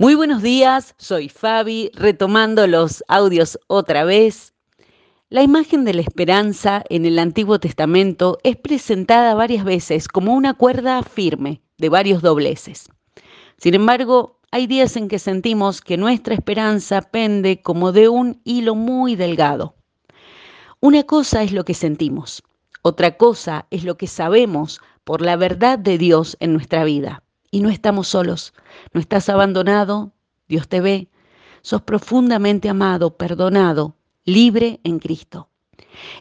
Muy buenos días, soy Fabi, retomando los audios otra vez. La imagen de la esperanza en el Antiguo Testamento es presentada varias veces como una cuerda firme de varios dobleces. Sin embargo, hay días en que sentimos que nuestra esperanza pende como de un hilo muy delgado. Una cosa es lo que sentimos, otra cosa es lo que sabemos por la verdad de Dios en nuestra vida. Y no estamos solos, no estás abandonado, Dios te ve, sos profundamente amado, perdonado, libre en Cristo.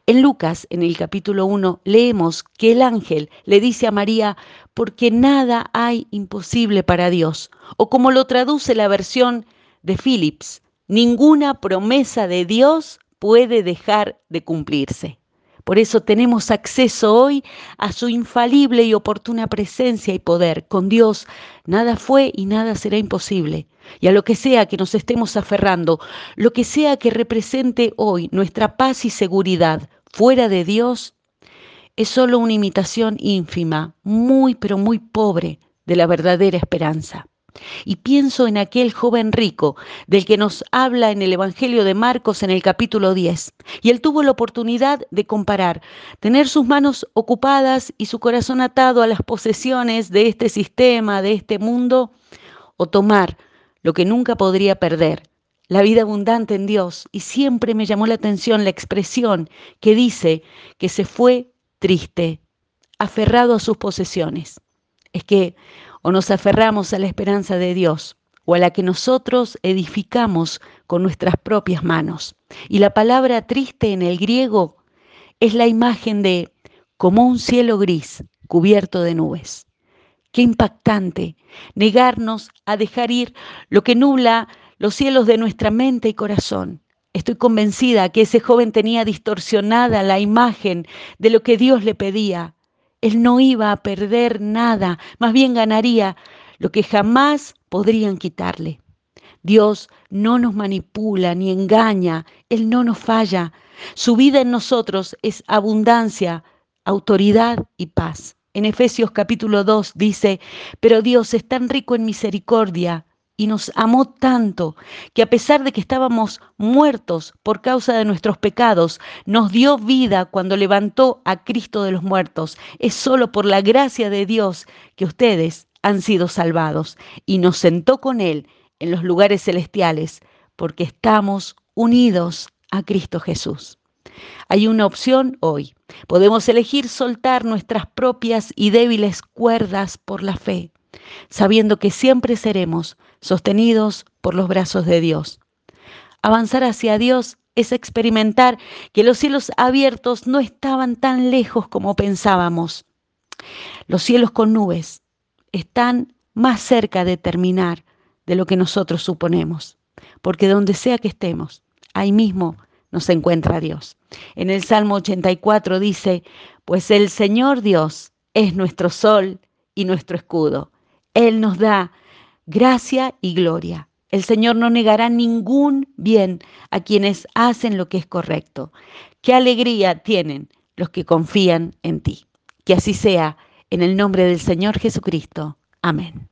En Lucas, en el capítulo 1, leemos que el ángel le dice a María, porque nada hay imposible para Dios, o como lo traduce la versión de Phillips, ninguna promesa de Dios puede dejar de cumplirse. Por eso tenemos acceso hoy a su infalible y oportuna presencia y poder. Con Dios nada fue y nada será imposible. Y a lo que sea que nos estemos aferrando, lo que sea que represente hoy nuestra paz y seguridad fuera de Dios, es solo una imitación ínfima, muy pero muy pobre de la verdadera esperanza. Y pienso en aquel joven rico del que nos habla en el Evangelio de Marcos en el capítulo 10. Y él tuvo la oportunidad de comparar, tener sus manos ocupadas y su corazón atado a las posesiones de este sistema, de este mundo, o tomar lo que nunca podría perder, la vida abundante en Dios. Y siempre me llamó la atención la expresión que dice que se fue triste, aferrado a sus posesiones. Es que o nos aferramos a la esperanza de Dios o a la que nosotros edificamos con nuestras propias manos. Y la palabra triste en el griego es la imagen de como un cielo gris cubierto de nubes. Qué impactante negarnos a dejar ir lo que nubla los cielos de nuestra mente y corazón. Estoy convencida que ese joven tenía distorsionada la imagen de lo que Dios le pedía él no iba a perder nada, más bien ganaría lo que jamás podrían quitarle. Dios no nos manipula ni engaña, Él no nos falla. Su vida en nosotros es abundancia, autoridad y paz. En Efesios capítulo 2 dice, pero Dios es tan rico en misericordia y nos amó tanto que a pesar de que estábamos muertos por causa de nuestros pecados, nos dio vida cuando levantó a Cristo de los muertos. Es solo por la gracia de Dios que ustedes han sido salvados y nos sentó con Él en los lugares celestiales porque estamos unidos a Cristo Jesús. Hay una opción hoy. Podemos elegir soltar nuestras propias y débiles cuerdas por la fe sabiendo que siempre seremos sostenidos por los brazos de Dios. Avanzar hacia Dios es experimentar que los cielos abiertos no estaban tan lejos como pensábamos. Los cielos con nubes están más cerca de terminar de lo que nosotros suponemos, porque donde sea que estemos, ahí mismo nos encuentra Dios. En el Salmo 84 dice, pues el Señor Dios es nuestro sol y nuestro escudo. Él nos da gracia y gloria. El Señor no negará ningún bien a quienes hacen lo que es correcto. Qué alegría tienen los que confían en ti. Que así sea, en el nombre del Señor Jesucristo. Amén.